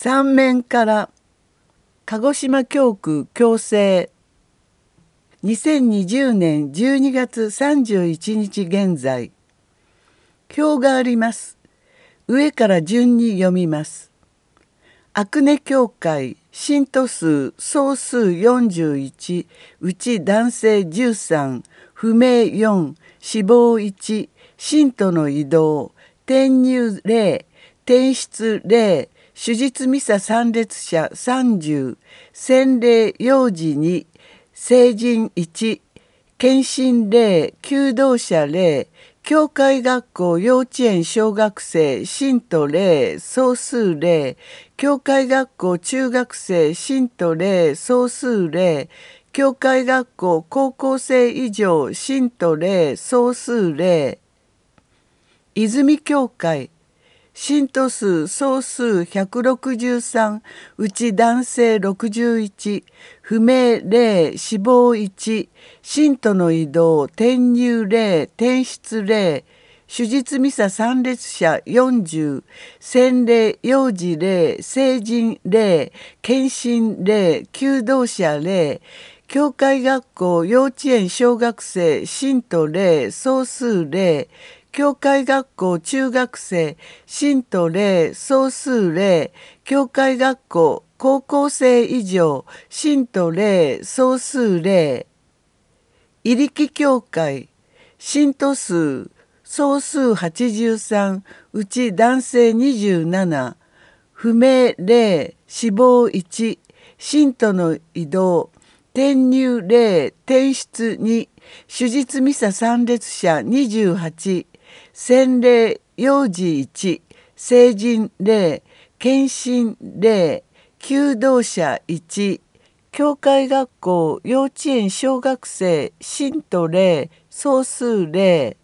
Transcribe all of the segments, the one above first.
三面から鹿児島教区共生2020年12月31日現在表があります。上から順に読みます。アクネ教会信徒数総数41うち男性13不明4死亡1信徒の移動転入0転出0手術ミサ参列者30洗礼幼児2成人1検診例求道者例教会学校幼稚園小学生信徒例総数例教会学校中学生信徒例総数例教会学校高校生以上信徒例総数例泉教会信徒数総数163うち男性61不明0死亡1信徒の移動転入0転出0手術ミサ参列者40洗礼幼児0成人0検診0求道者0教会学校幼稚園小学生信徒0総数0教会学校中学生信徒例総数例教会学校高校生以上信徒例総数例入力教会信徒数総数83うち男性27不明例死亡1信徒の移動転入例転出2手術ミサ参列者28洗礼幼児1成人0検診0求道者1教会学校幼稚園小学生信徒0総数0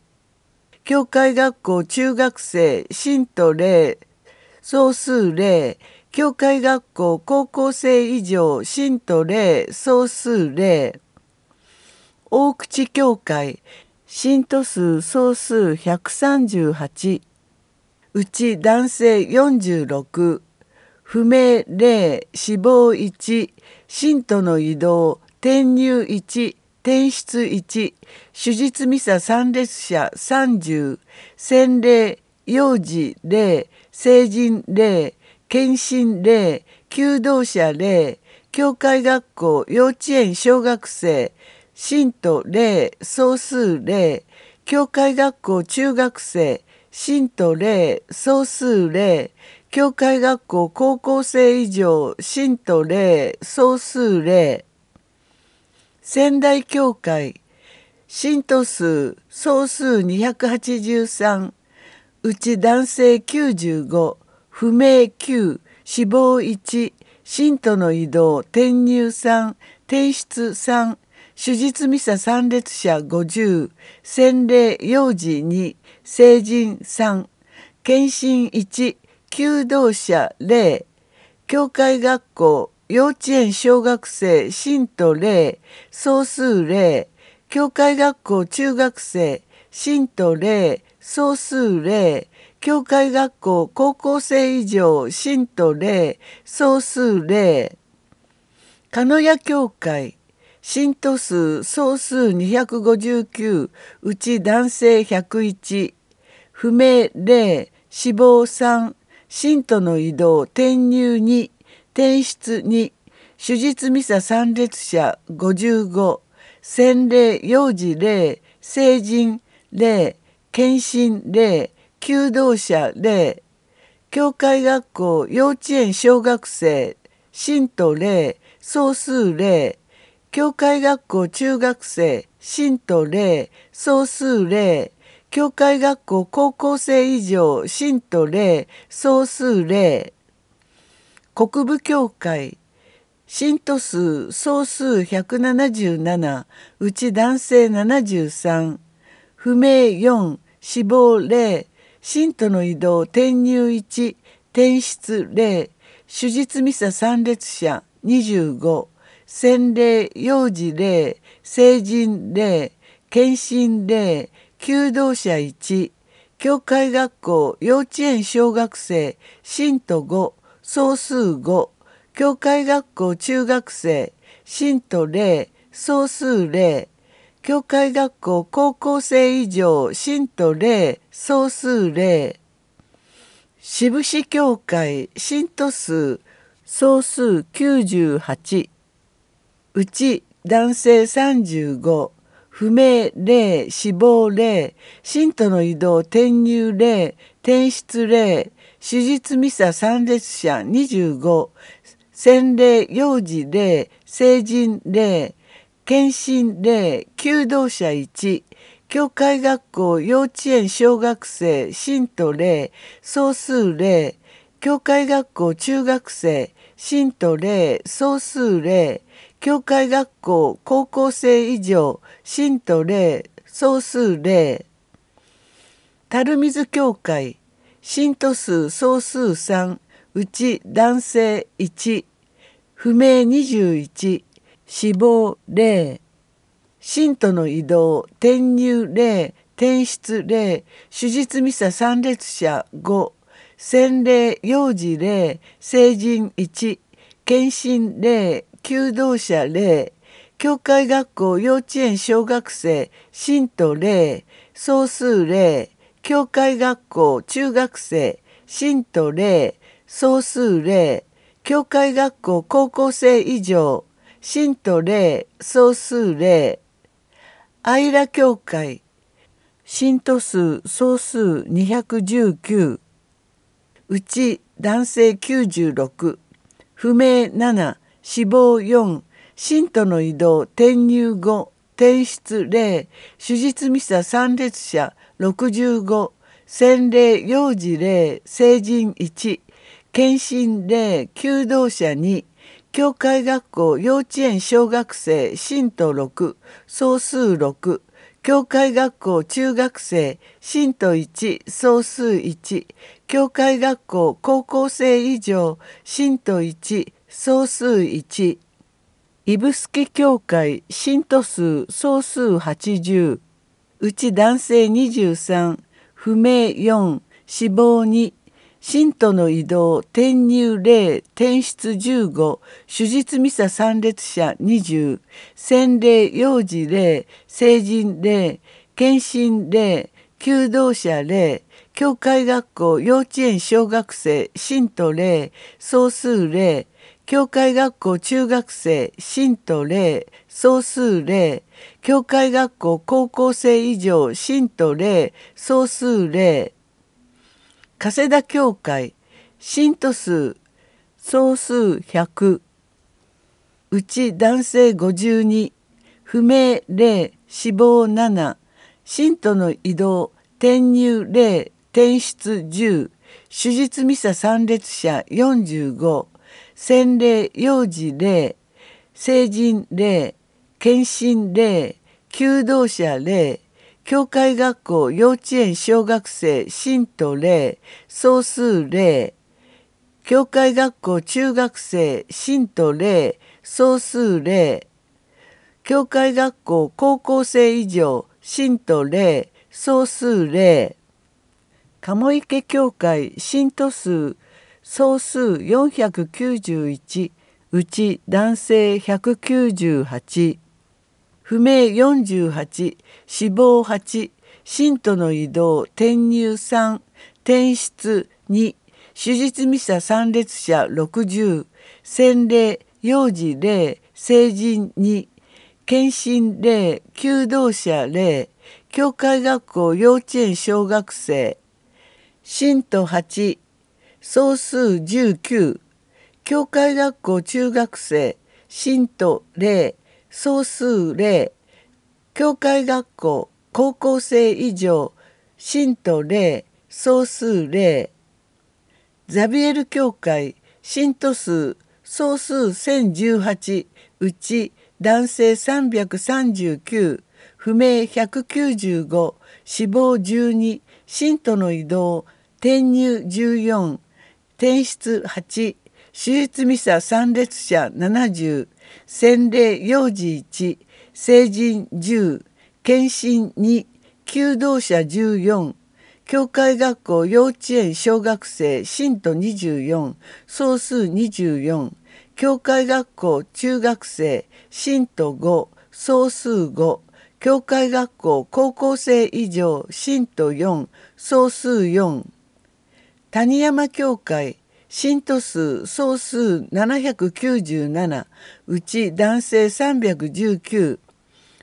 教会学校中学生信徒0総数0教会学校高校生以上信徒0総数0大口教会信徒数総数138うち男性46不明0死亡1信徒の移動転入1転出1手術ミサ参列者30洗礼幼児0成人0検診0求道者0教会学校幼稚園小学生。信徒霊総数霊教会学校中学生信徒霊総数霊教会学校高校生以上信徒霊総数霊仙台教会信徒数総数283うち男性95不明9死亡1信徒の移動転入3転出3手術ミサ参列者50洗礼幼児2成人3検診1求道者0教会学校幼稚園小学生信徒0総数0教会学校中学生信徒0総数0教会学校高校生以上信徒0総数0鹿屋教会信徒数総数259うち男性101不明0死亡3信徒の移動転入2転出2手術ミサ参列者55洗礼幼児0成人0検診0求道者0教会学校幼稚園小学生信徒0総数0教会学校中学生信徒0総数0教会学校高校生以上信徒0総数0国部教会信徒数総数177うち男性73不明4死亡0信徒の移動転入1転出0手術ミサ参列者25洗礼幼児霊成人霊検診霊求道者1教会学校幼稚園小学生信徒5総数5教会学校中学生信徒0総数0教会学校高校生以上信徒0総数0志布志教会信徒数総数98うち男性35不明0死亡0信徒の移動転入0転出0手術ミサ参列者25洗礼幼児0成人0検診0求道者1教会学校幼稚園小学生信徒0総数0教会学校中学生信徒0総数0教会学校高校生以上信徒0総数0樽水教会信徒数総数3うち男性1不明21死亡0信徒の移動転入0転出0手術ミサ参列者5洗礼幼児0成人1検診0求道者0教会学校幼稚園小学生信徒0総数0教会学校中学生信徒0総数0教会学校高校生以上信徒0総数0アイラ教会信徒数総数219うち男性96不明7死亡4信徒の移動転入5転出0手術ミサ参列者65洗礼幼児0成人1検診0求道者2教会学校幼稚園小学生信徒6総数6教会学校中学生信徒1総数1教会学校高校生以上信徒1総数1指宿教会。信徒数総数80うち男性23不明4死亡2信徒の移動転入0転出15手術ミサ参列者20洗礼幼児0成人0検診0求道者0教会学校幼稚園小学生。信徒0総数0教会学校中学生信徒0総数0教会学校高校生以上信徒0総数0加世田教会信徒数総数100うち男性52不明0死亡7信徒の移動転入0転出10手術ミサ参列者45洗礼幼児0成人0検診0求道者0教会学校幼稚園小学生信徒0総数0教会学校中学生信徒0総数0教会学校高校生以上信徒0総数0鴨池教会信徒数総数491うち男性198不明48死亡8信徒の移動転入3転出2手術ミサ参列者60洗礼幼児0成人2検診0求道者0教会学校幼稚園小学生。信徒8総数19教会学校中学生信徒0総数0教会学校高校生以上。信徒0総数0ザビエル教会信徒数。総数1018うち男性339不明195死亡12信徒の移動。転入14転出8手術ミサ参列者70洗礼幼児1成人10検診2求道者14教会学校幼稚園小学生信徒24総数24教会学校中学生信徒5総数5教会学校高校生以上信徒4総数4谷山教会信徒数総数797うち男性319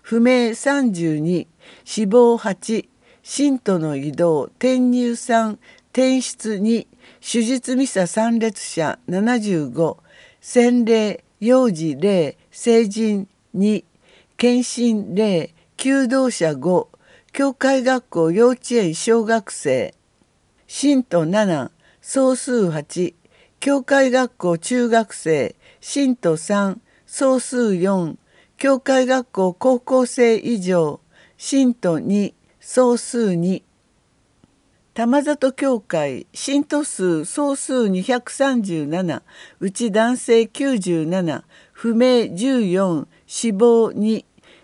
不明32死亡8信徒の移動転入3転出2手術ミサ参列者75洗礼幼児0成人2検診0求道者5教会学校幼稚園小学生。信徒7総数8教会学校中学生信徒3総数4教会学校高校生以上信徒2総数2玉里教会信徒数総数237うち男性97不明14死亡2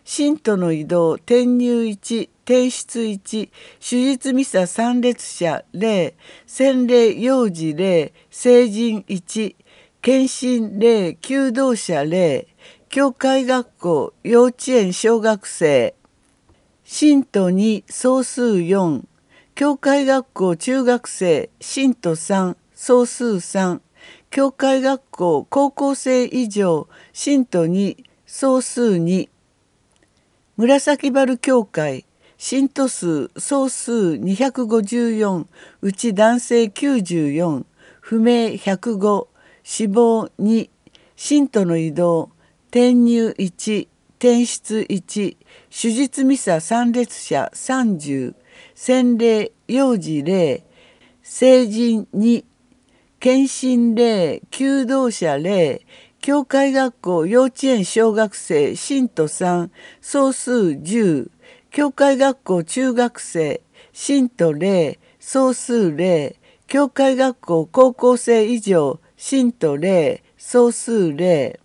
信徒の移動転入1転出1手術ミサ参列者0洗礼幼児0成人1検診0求道者0教会学校幼稚園小学生。信徒2総数4教会学校中学生。信徒3総数3教会学校高校生以上。信徒2総数2紫原教会信徒数総数254うち男性94不明105死亡2信徒の移動転入1転出1手術ミサ参列者30洗礼幼児0成人2検診0求道者0教会学校幼稚園小学生信徒3総数10教会学校中学生信徒0総数0教会学校高校生以上信徒0総数0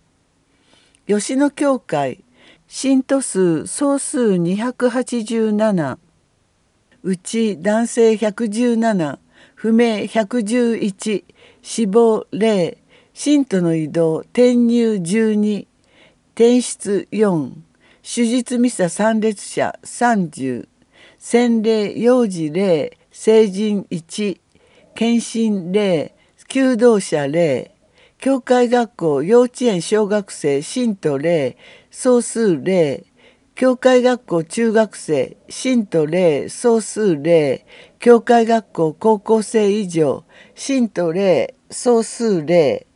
吉野教会信徒数総数287うち男性117不明111死亡0信徒の移動転入12転出4手術ミサ参列者30洗礼幼児0成人1検診0求道者0教会学校幼稚園小学生信徒0総数0教会学校中学生信徒0総数0教会学校高校生以上信徒0総数0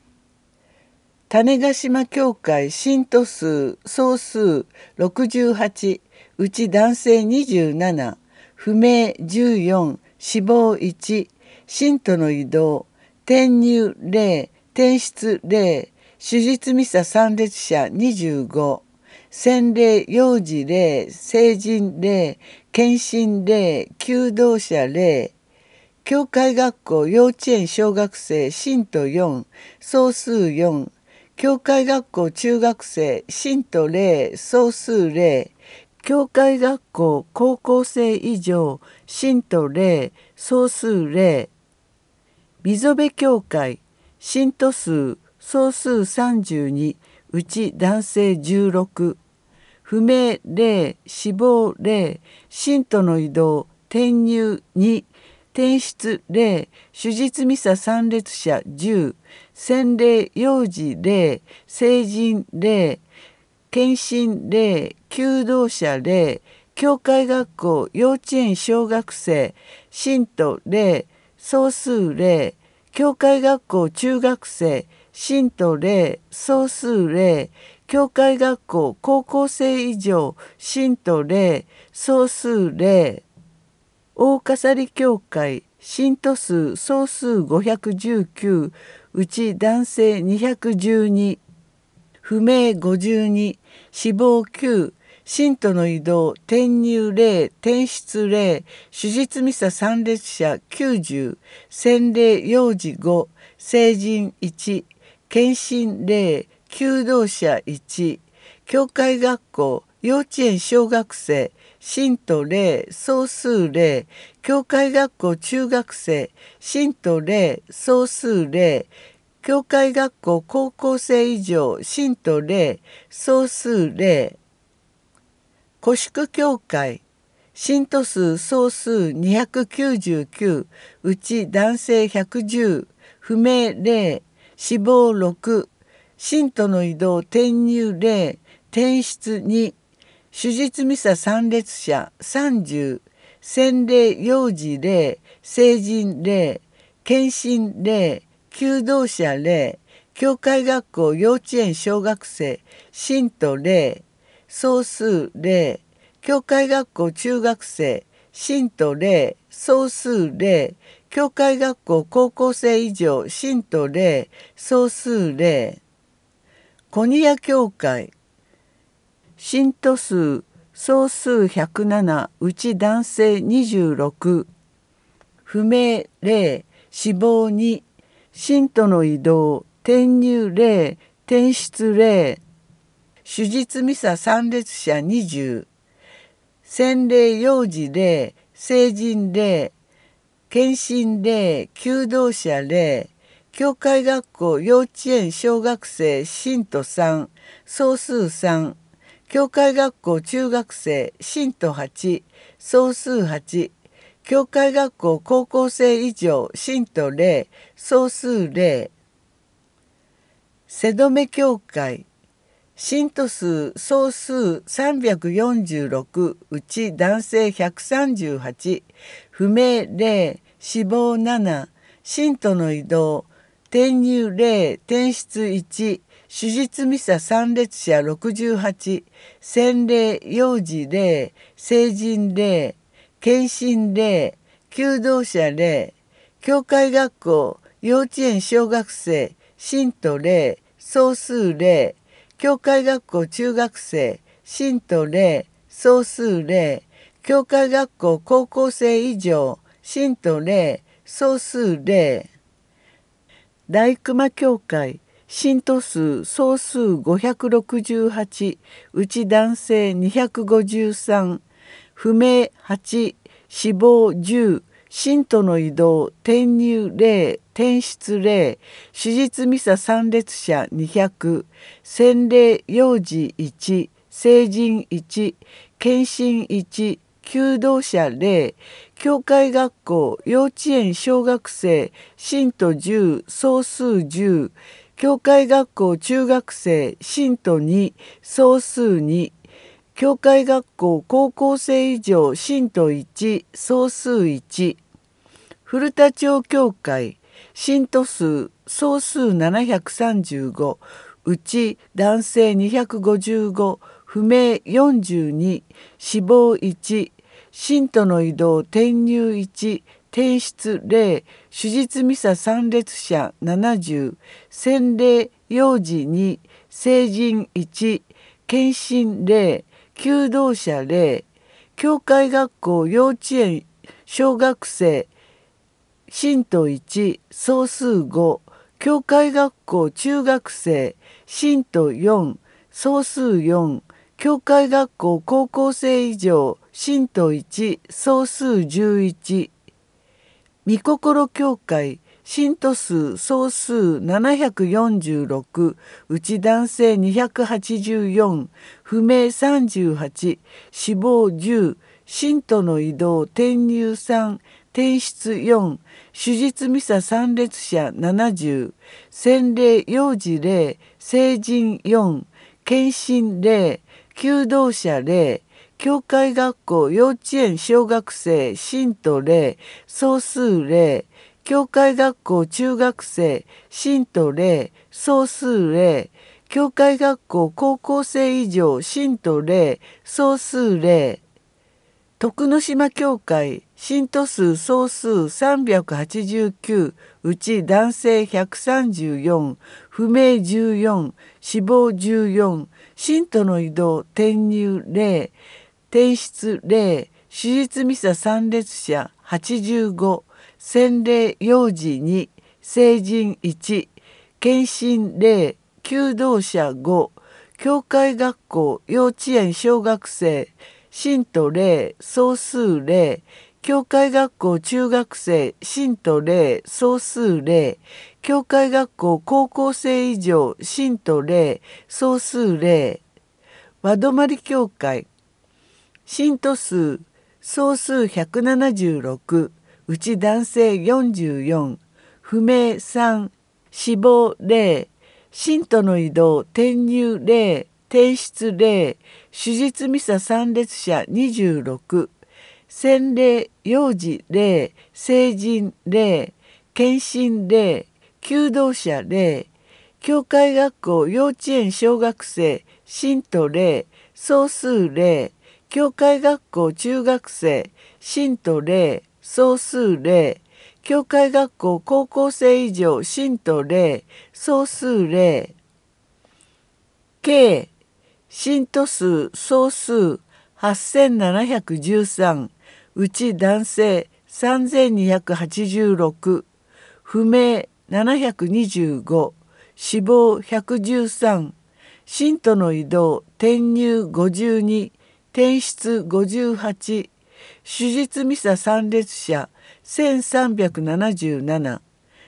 種子島教会信徒数総数68うち男性27不明14死亡1信徒の移動転入0転出0手術ミサ参列者25洗礼幼児0成人0検診0求道者0教会学校幼稚園小学生信徒4総数4教会学校中学生信徒0総数0教会学校高校生以上信徒0総数0溝辺教会信徒数総数32うち男性16不明0死亡0信徒の移動転入2転出0手術ミサ参列者10洗礼幼児0成人0検診0求道者0教会学校幼稚園小学生信徒0総数0教会学校中学生信徒0総数0教会学校高校生以上信徒0総数0大笠利教会信徒数総数519うち男性212不明52死亡9信徒の移動転入0転出0手術ミサ参列者90洗礼幼児5成人1検診0求道者1教会学校幼稚園小学生信徒0総数0教会学校中学生信徒0総数0教会学校高校生以上信徒0総数0古宿教会信徒数総数299うち男性110不明0死亡6信徒の移動転入0転出2手術ミサ参列者30洗礼幼児霊成人霊献身霊求道者霊教会学校幼稚園小学生信徒霊総数霊教会学校中学生信徒霊総数霊教会学校高校生以上信徒霊総数霊コニア教会信徒数総数107うち男性26不明0死亡2信徒の移動転入0転出0手術ミサ参列者20洗礼幼児0成人0献身0求道者0教会学校幼稚園小学生信徒3総数3教会学校中学生信徒8総数8教会学校高校生以上信徒0総数0瀬戸目教会。信徒数総数346うち男性138不明0死亡7信徒の移動。転入0転出1手術ミサ参列者68洗礼幼児霊成人霊献身霊求道者霊教会学校幼稚園小学生信徒霊総数霊教会学校中学生信徒霊総数霊教会学校高校生以上信徒霊総数霊大熊教会信徒数総数568うち男性253不明8死亡10信徒の移動転入霊転出霊手術ミサ参列者200洗礼幼児1成人1献身1求道者霊教会学校幼稚園小学生信徒10総数10教会学校中学生信徒2総数2教会学校高校生以上信徒1総数1古田町教会信徒数総数735うち男性255不明42死亡1信徒の移動転入1転出0手術ミサ参列者70洗礼幼児2成人1献身0求道者0教会学校幼稚園小学生信徒1総数5教会学校中学生信徒4総数4教会学校高校生以上信徒1総数11御心教会信徒数総数746うち男性284不明38死亡10信徒の移動転入3転出4手術ミサ参列者70洗礼幼児霊成人4献身霊求道者霊教会学校、幼稚園、小学生、信徒例、総数例、教会学校、中学生、信徒例、総数例、教会学校、高校生以上、信徒例、総数例、徳之島教会、信徒数総数389、うち男性134、不明14、死亡14、信徒の移動、転入0、提出例手術ミサ参列者85洗礼幼児2成人1検診例求道者5教会学校幼稚園小学生信徒例総数例教会学校中学生信徒例総数例教会学校高校生以上信徒例総数0和泊教会信徒数総数176うち男性44不明3死亡0信徒の移動転入0転出0手術ミサ参列者26洗礼幼児霊成人霊献身霊求道者霊教会学校幼稚園小学生信徒霊総数霊教会学校中学生信徒霊総数霊教会学校高校生以上信徒霊総数霊計信徒数総数8713うち男性3286不明725死亡113信徒の移動転入52転出58手術ミサ参列者1377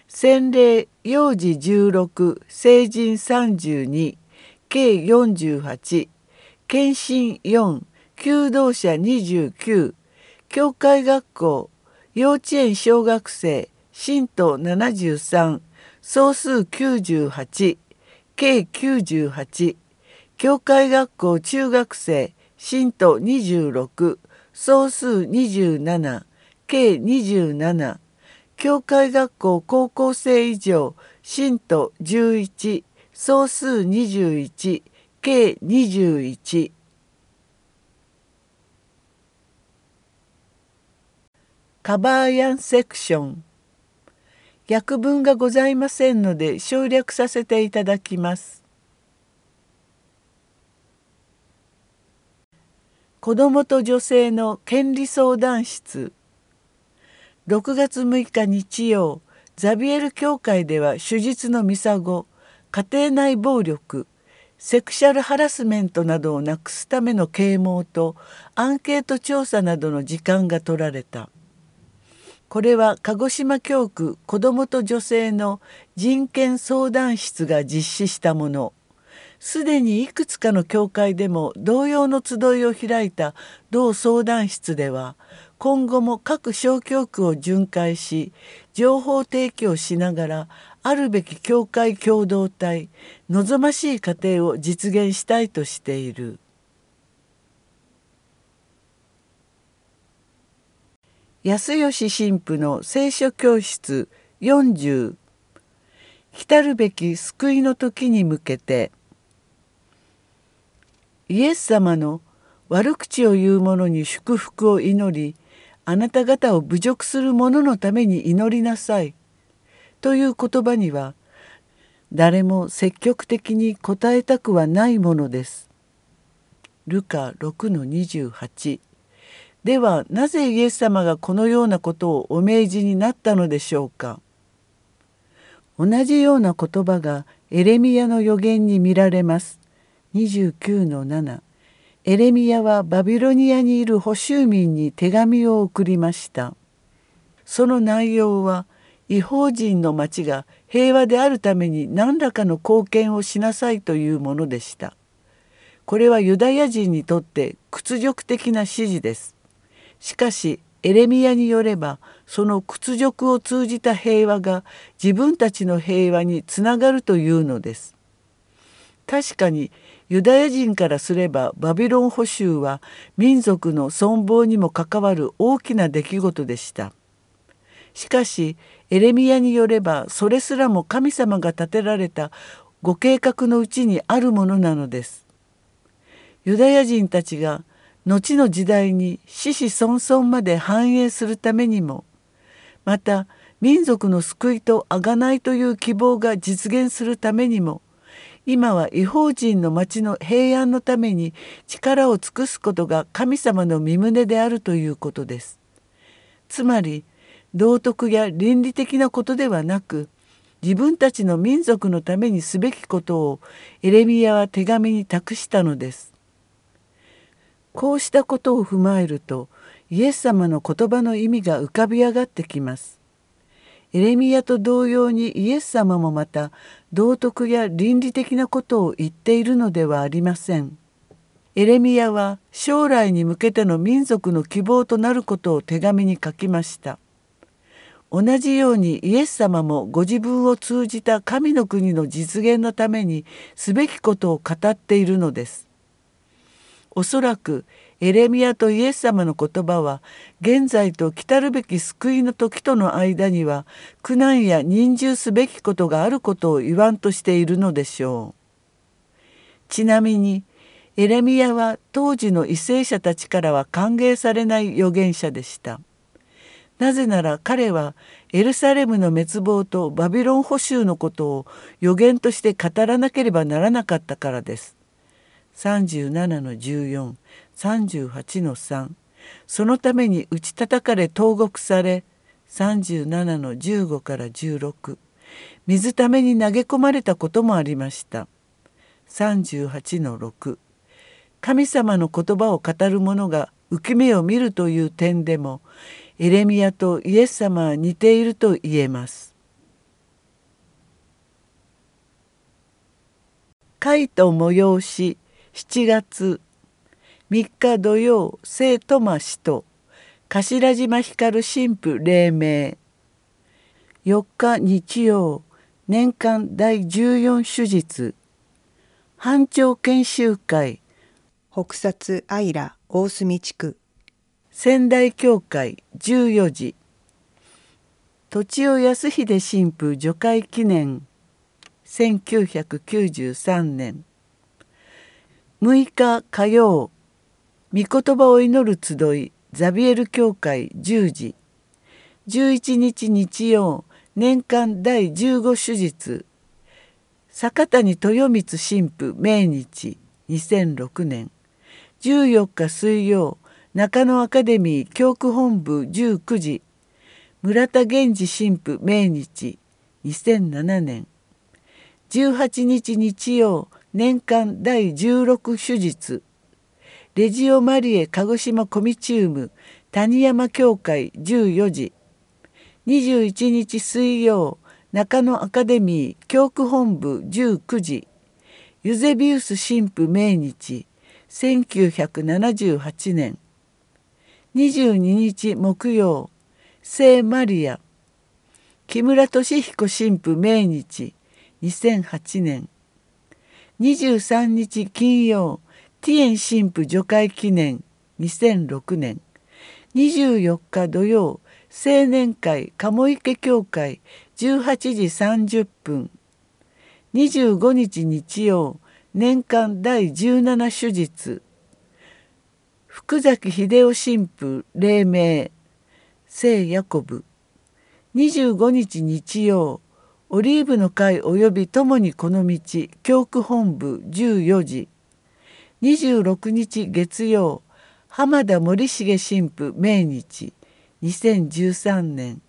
洗礼幼児16成人32計48検診4求道者29教会学校幼稚園小学生信徒73総数98計98教会学校中学生信徒26総数27計27教会学校高校生以上信徒11総数21計21カバーヤンセクション。訳文がございませんので省略させていただきます。子どもと女性の権利相談室6月6日日曜ザビエル教会では手術のミサゴ家庭内暴力セクシャルハラスメントなどをなくすための啓蒙とアンケート調査などの時間が取られた。これは鹿児島教区子どもと女性の人権相談室が実施したものすでにいくつかの教会でも同様の集いを開いた同相談室では今後も各小教区を巡回し情報提供しながらあるべき教会共同体望ましい家庭を実現したいとしている。安吉神父の聖書教室40来るべき救いの時に向けてイエス様の悪口を言う者に祝福を祈りあなた方を侮辱する者のために祈りなさいという言葉には誰も積極的に答えたくはないものです。ルカ6-28ではなぜイエス様がこのようなことをお命じになったのでしょうか同じような言葉がエレミヤの予言に見られます。29の7エレミヤはバビロニアにいる保守民に手紙を送りました。その内容は違法人の町が平和であるために何らかの貢献をしなさいというものでした。これはユダヤ人にとって屈辱的な指示です。しかしエレミヤによればその屈辱を通じた平和が自分たちの平和につながるというのです。確かにユダヤ人からすればバビロン捕囚は民族の存亡にも関わる大きな出来事でした。しかしエレミヤによればそれすらも神様が立てられたご計画のうちにあるものなのです。ユダヤ人たちが後の時代に子々孫々まで繁栄するためにもまた民族の救いと贖いという希望が実現するためにも今は違法人の町の平安のために力を尽くすことが神様の身旨であるということです。つまり道徳や倫理的なことではなく自分たちの民族のためにすべきことをエレミヤは手紙に託したのです。こうしたことを踏まえるとイエス様の言葉の意味が浮かび上がってきます。エレミヤと同様にイエス様もまた道徳や倫理的なことを言っているのではありません。エレミヤは将来に向けての民族の希望となることを手紙に書きました。同じようにイエス様もご自分を通じた神の国の実現のためにすべきことを語っているのです。おそらくエレミアとイエス様の言葉は現在と来るべき救いの時との間には苦難や忍従すべきことがあることを言わんとしているのでしょう。ちなみにエレミアは当時の為政者たちからは歓迎されない預言者でした。なぜなら彼はエルサレムの滅亡とバビロン捕囚のことを予言として語らなければならなかったからです。37の38の3そのために打ち叩かれ投獄され37の15から16水ために投げ込まれたこともありました。38の6神様の言葉を語る者が受け目を見るという点でもエレミアとイエス様は似ていると言えます。会と催し7月3日土曜聖トマシと頭島光神父黎明。4日日曜年間第14手術。班長研修会。北薩アイラ大隅地区。仙台教会14時。土地尾康秀神父除会記念。1993年。6日火曜御言葉を祈る集いザビエル教会10時。11日日曜年間第15手術。坂谷豊光神父命日2006年。14日水曜中野アカデミー教区本部19時。村田源氏神父命日2007年。18日日曜年間第16手術。レジオマリエ鹿児島コミチウム谷山教会14時。21日水曜中野アカデミー教区本部19時。ユゼビウス神父命日1978年。22日木曜聖マリア。木村俊彦神父命日2008年。23日金曜ティエン神父除会記念2006年24日土曜青年会鴨池教会18時30分25日日曜年間第17手術福崎秀夫神父黎明聖ヤコブ25日日曜オリーブの会及び共にこの道教区本部14時26日月曜浜田森重神父命日2013年。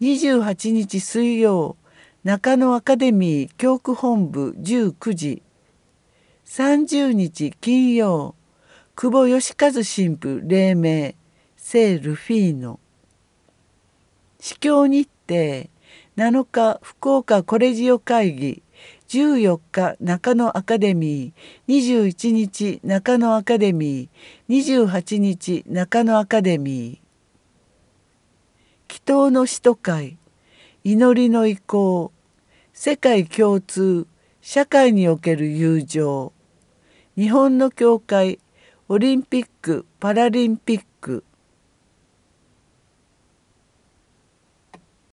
28日水曜中野アカデミー教区本部19時。30日金曜久保義和神父黎明聖ルフィーノ。司教日程7日福岡コレジオ会議。14日中野アカデミー21日中野アカデミー28日中野アカデミー。祈祷の使徒会祈りの意向世界共通社会における友情。日本の教会オリンピック・パラリンピック